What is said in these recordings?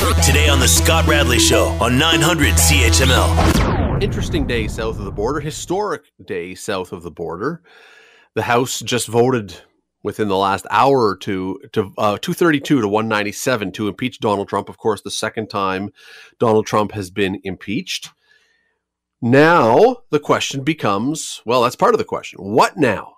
Today on The Scott Radley Show on 900 CHML. Interesting day south of the border, historic day south of the border. The House just voted within the last hour or two to uh, 232 to 197 to impeach Donald Trump. Of course, the second time Donald Trump has been impeached. Now the question becomes well, that's part of the question. What now?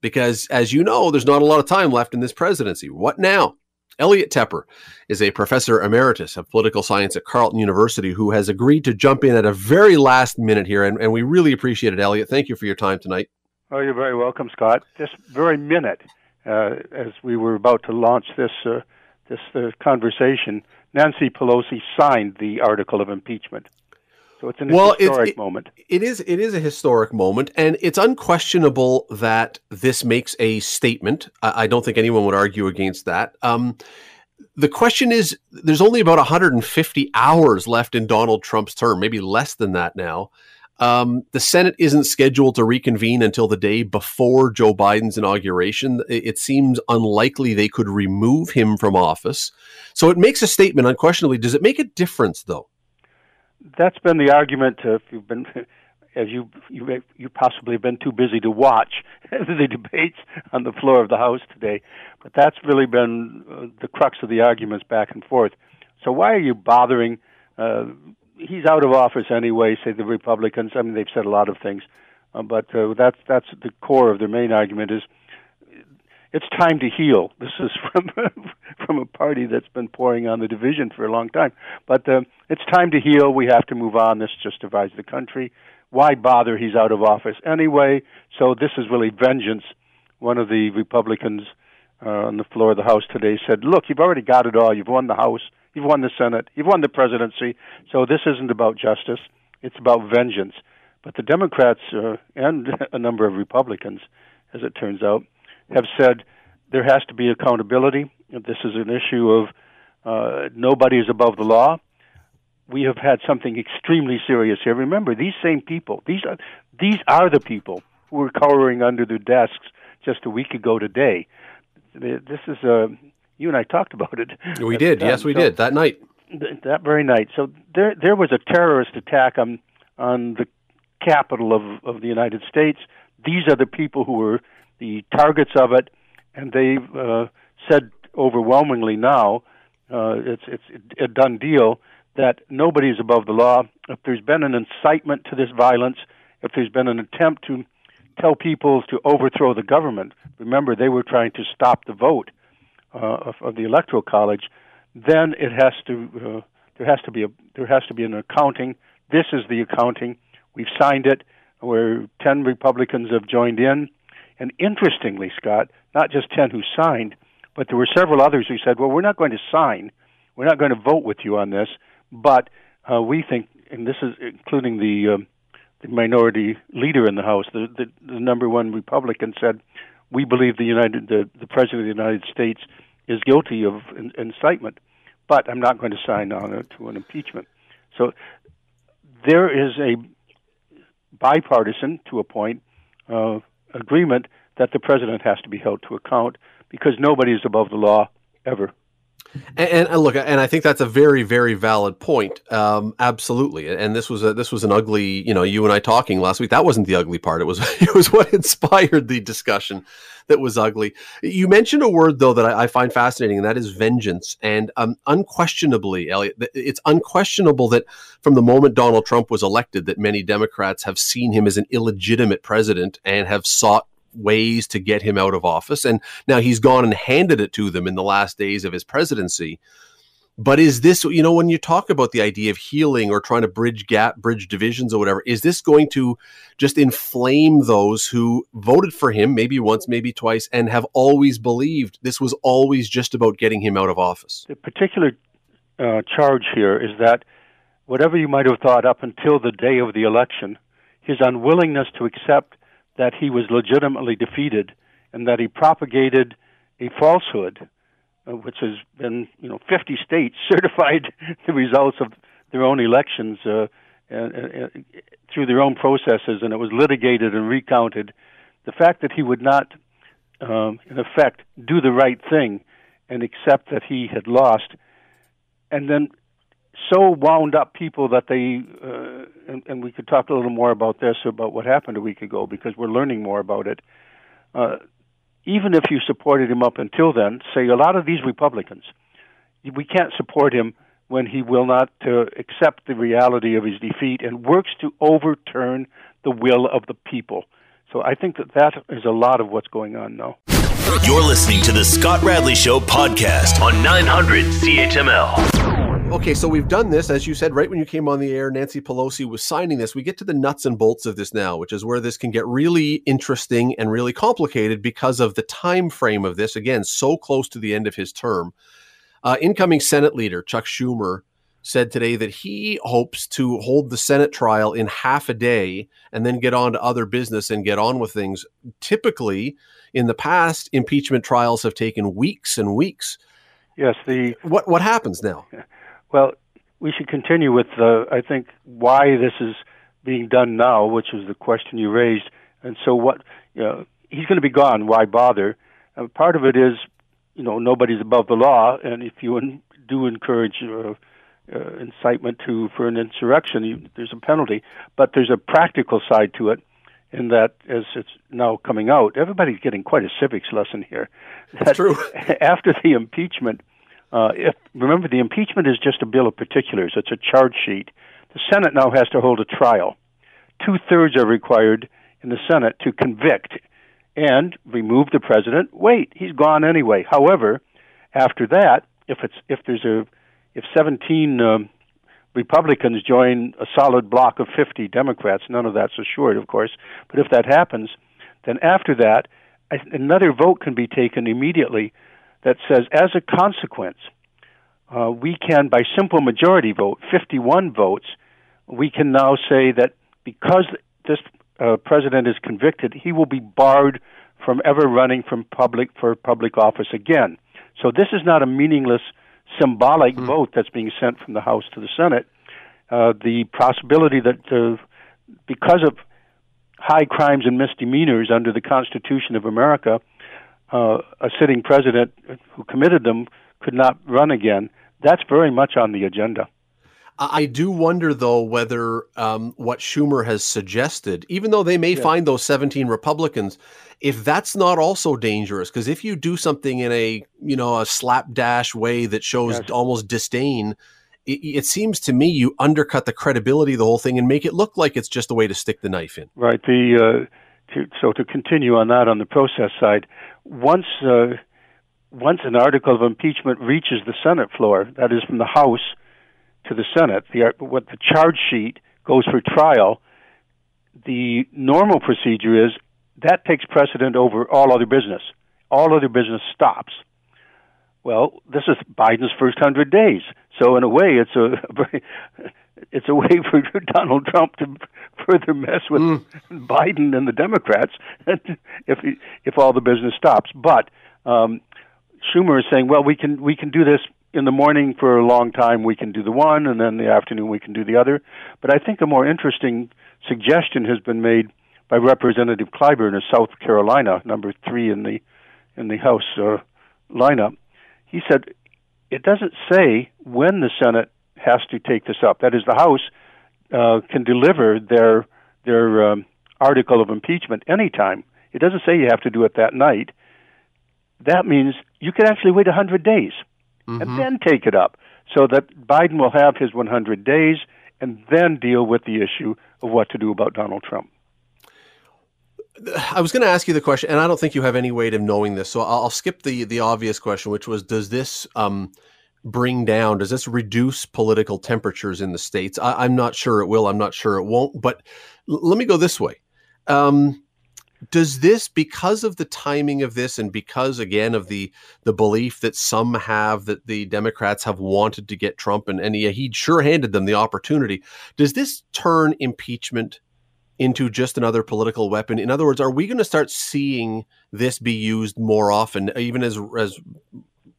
Because as you know, there's not a lot of time left in this presidency. What now? Elliot Tepper is a professor emeritus of political science at Carleton University who has agreed to jump in at a very last minute here, and, and we really appreciate it, Elliot. Thank you for your time tonight. Oh, you're very welcome, Scott. This very minute, uh, as we were about to launch this uh, this uh, conversation, Nancy Pelosi signed the article of impeachment. So it's an well, historic it, moment. It is. It is a historic moment, and it's unquestionable that this makes a statement. I, I don't think anyone would argue against that. Um, the question is, there's only about 150 hours left in Donald Trump's term, maybe less than that now. Um, the Senate isn't scheduled to reconvene until the day before Joe Biden's inauguration. It seems unlikely they could remove him from office. So it makes a statement, unquestionably. Does it make a difference, though? That's been the argument. Uh, if you've been, as you you you possibly have been too busy to watch the debates on the floor of the House today, but that's really been uh, the crux of the arguments back and forth. So why are you bothering? Uh, he's out of office anyway. Say the Republicans. I mean, they've said a lot of things, uh, but uh, that's that's the core of their main argument is it's time to heal. This is from from a party that's been pouring on the division for a long time. But uh, it's time to heal. We have to move on. This just divides the country. Why bother? He's out of office anyway. So this is really vengeance. One of the Republicans uh, on the floor of the House today said, "Look, you've already got it all. You've won the House." You've won the Senate. You've won the presidency. So this isn't about justice. It's about vengeance. But the Democrats uh, and a number of Republicans, as it turns out, have said there has to be accountability. This is an issue of uh, nobody is above the law. We have had something extremely serious here. Remember, these same people, these are, these are the people who were cowering under their desks just a week ago today. This is a you and I talked about it. We did. Yes, we so, did that night. Th- that very night. So there there was a terrorist attack on on the capital of of the United States. These are the people who were the targets of it, and they've uh, said overwhelmingly now uh, it's it's a done deal that nobody is above the law. If there's been an incitement to this violence, if there's been an attempt to tell people to overthrow the government, remember they were trying to stop the vote uh, of, of the electoral college, then it has to uh, there has to be a there has to be an accounting. This is the accounting. We've signed it. Where ten Republicans have joined in, and interestingly, Scott, not just ten who signed, but there were several others who said, "Well, we're not going to sign. We're not going to vote with you on this, but uh, we think, and this is including the." Um, the minority leader in the House, the, the, the number one Republican, said, "We believe the United, the, the President of the United States is guilty of in, incitement, but I'm not going to sign on to an impeachment. So there is a bipartisan, to a point, uh, agreement that the president has to be held to account because nobody is above the law ever. And, and, look, and I think that's a very, very valid point. Um, absolutely. And this was a, this was an ugly. You know, you and I talking last week. That wasn't the ugly part. It was it was what inspired the discussion that was ugly. You mentioned a word though that I, I find fascinating, and that is vengeance. And um, unquestionably, Elliot, it's unquestionable that from the moment Donald Trump was elected, that many Democrats have seen him as an illegitimate president and have sought ways to get him out of office. And now he's gone and handed it to them in the last days of his presidency. But is this, you know, when you talk about the idea of healing or trying to bridge gap, bridge divisions or whatever, is this going to just inflame those who voted for him, maybe once, maybe twice, and have always believed this was always just about getting him out of office? The particular uh, charge here is that whatever you might have thought up until the day of the election, his unwillingness to accept that he was legitimately defeated and that he propagated a falsehood, uh, which has been, you know, 50 states certified the results of their own elections uh, uh, through their own processes, and it was litigated and recounted. The fact that he would not, um, in effect, do the right thing and accept that he had lost, and then so wound up people that they, uh, and, and, we could talk a little more about this about what happened a week ago because we're learning more about it. Uh, even if you supported him up until then, say a lot of these Republicans, we can't support him when he will not uh, accept the reality of his defeat and works to overturn the will of the people. So I think that that is a lot of what's going on now. You're listening to the Scott Radley Show podcast on 900 CHML. Okay, so we've done this, as you said, right when you came on the air. Nancy Pelosi was signing this. We get to the nuts and bolts of this now, which is where this can get really interesting and really complicated because of the time frame of this. Again, so close to the end of his term. Uh, incoming Senate leader Chuck Schumer said today that he hopes to hold the Senate trial in half a day and then get on to other business and get on with things. Typically, in the past, impeachment trials have taken weeks and weeks. Yes, the what what happens now? Well, we should continue with the I think why this is being done now, which was the question you raised. And so, what you know, he's going to be gone. Why bother? Uh, part of it is, you know, nobody's above the law, and if you in, do encourage uh, uh, incitement to for an insurrection, you, there's a penalty. But there's a practical side to it, in that as it's now coming out, everybody's getting quite a civics lesson here. That's true. After the impeachment, uh, if remember the impeachment is just a bill of particulars; it's a charge sheet. The Senate now has to hold a trial. Two thirds are required in the Senate to convict and remove the president. Wait, he's gone anyway. However, after that, if it's if there's a if 17 um, Republicans join a solid block of 50 Democrats, none of that's assured, of course, but if that happens, then after that, another vote can be taken immediately that says, as a consequence, uh, we can, by simple majority vote, 51 votes, we can now say that because this uh, president is convicted, he will be barred from ever running from public for public office again. So this is not a meaningless symbolic mm. vote that's being sent from the House to the Senate. Uh, the possibility that uh, because of high crimes and misdemeanors under the Constitution of America, uh, a sitting president who committed them could not run again. That's very much on the agenda. I do wonder, though, whether um, what Schumer has suggested, even though they may yeah. find those 17 Republicans, if that's not also dangerous, because if you do something in a you know a slapdash way that shows yes. almost disdain, it, it, seems to me you undercut the credibility of the whole thing and make it look like it's just a way to stick the knife in. Right. The uh, to, so to continue on that on the process side, once uh, once an article of impeachment reaches the Senate floor, that is from the House to the Senate, the what the charge sheet goes for trial. The normal procedure is that takes precedent over all other business. All other business stops. Well, this is Biden's first hundred days, so in a way, it's a it's a way for Donald Trump to further mess with mm. Biden and the Democrats if he, if all the business stops. But um, Schumer is saying, well, we can we can do this in the morning for a long time. We can do the one, and then the afternoon we can do the other. But I think a more interesting suggestion has been made by Representative Clyburn of South Carolina, number three in the in the House uh, lineup. He said it doesn't say when the Senate has to take this up. That is, the House uh, can deliver their their um, article of impeachment anytime. It doesn't say you have to do it that night. That means you could actually wait 100 days mm-hmm. and then take it up so that Biden will have his 100 days and then deal with the issue of what to do about Donald Trump. I was going to ask you the question, and I don't think you have any way of knowing this, so I'll, I'll skip the the obvious question, which was, does this um, bring down? Does this reduce political temperatures in the states? I, am not sure it will. I'm not sure it won't. But l- let me go this way. Um, does this, because of the timing of this, and because again of the the belief that some have that the Democrats have wanted to get Trump, and and he, he sure handed them the opportunity, does this turn impeachment? into just another political weapon? In other words, are we going to start seeing this be used more often, even as as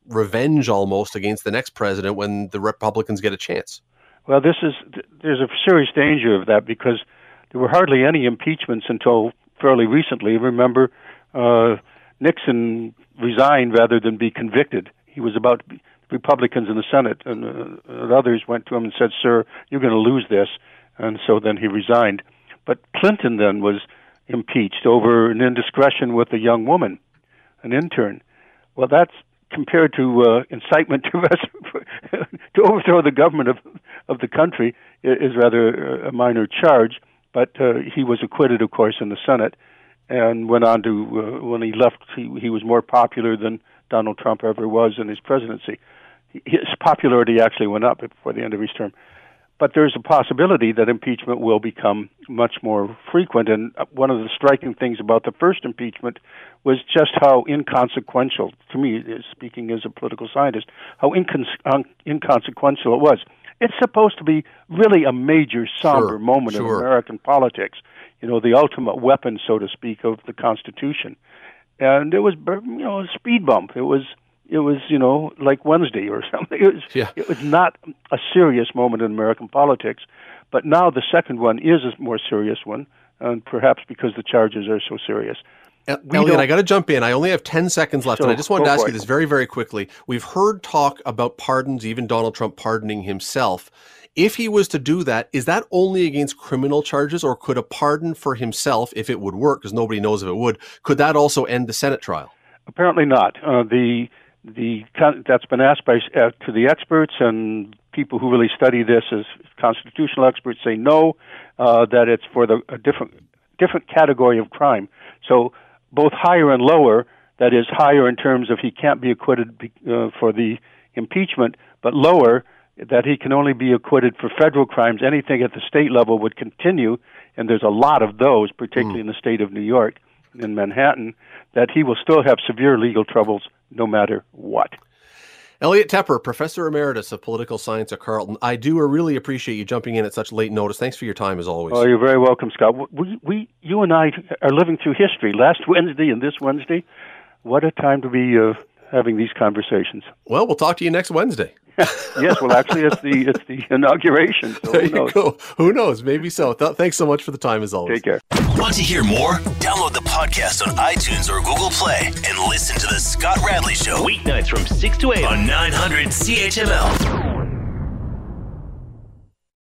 revenge almost against the next president when the Republicans get a chance? Well, this is there's a serious danger of that because there were hardly any impeachments until fairly recently. Remember, uh, Nixon resigned rather than be convicted. He was about to Republicans in the Senate and, uh, and others went to him and said, "Sir, you're going to lose this," and so then he resigned. But Clinton then was impeached over an indiscretion with a young woman, an intern. Well, that's compared to uh, incitement to to overthrow the government of of the country is rather a minor charge. But uh, he was acquitted, of course, in the Senate, and went on to uh, when he left, he, he was more popular than Donald Trump ever was in his presidency. His popularity actually went up before the end of his term. But there's a possibility that impeachment will become much more frequent. And uh, one of the striking things about the first impeachment was just how inconsequential, to me, uh, speaking as a political scientist, how incon- uh, inconsequential it was. It's supposed to be really a major, somber sure, moment sure. in American politics. You know, the ultimate weapon, so to speak, of the Constitution. And it was, you know, a speed bump. It was it was you know like Wednesday or something. It was yeah. it was not a serious moment in American politics, but now the second one is a more serious one, and perhaps because the charges are so serious. Elliot, I got to jump in. I only have 10 seconds left, So, and I just wanted to ask you this very, very quickly. We've heard talk about pardons, even Donald Trump pardoning himself. If he was to do that, is that only against criminal charges, or could a pardon for himself, if it would work, because nobody knows if it would, could that also end the Senate trial? Apparently not. Uh, the the that's been asked by uh, to the experts and people who really study this as constitutional experts say no, uh, that it's for the a different different category of crime. So both higher and lower, that is higher in terms of he can't be acquitted uh, for the impeachment, but lower that he can only be acquitted for federal crimes. Anything at the state level would continue, and there's a lot of those, particularly in the state of New York, in Manhattan, that he will still have severe legal troubles no matter what. Elliot Tepper, Professor Emeritus of Political Science at Carleton. I do really appreciate you jumping in at such late notice. Thanks for your time, as always. Oh, you're very welcome, Scott. We, we, you and I are living through history. Last Wednesday and this Wednesday, what a time to be uh, having these conversations. well, we'll talk to you next Wednesday. Yes, well, actually, it's the it's the inauguration. So There who you knows? go. Who knows? Maybe so. Th- thanks so much for the time, as always. Take care. Want to hear more? Download the podcast on iTunes or Google Play and listen to The Scott Radley Show. Weeknights from 6 to 8 on 900 CHML.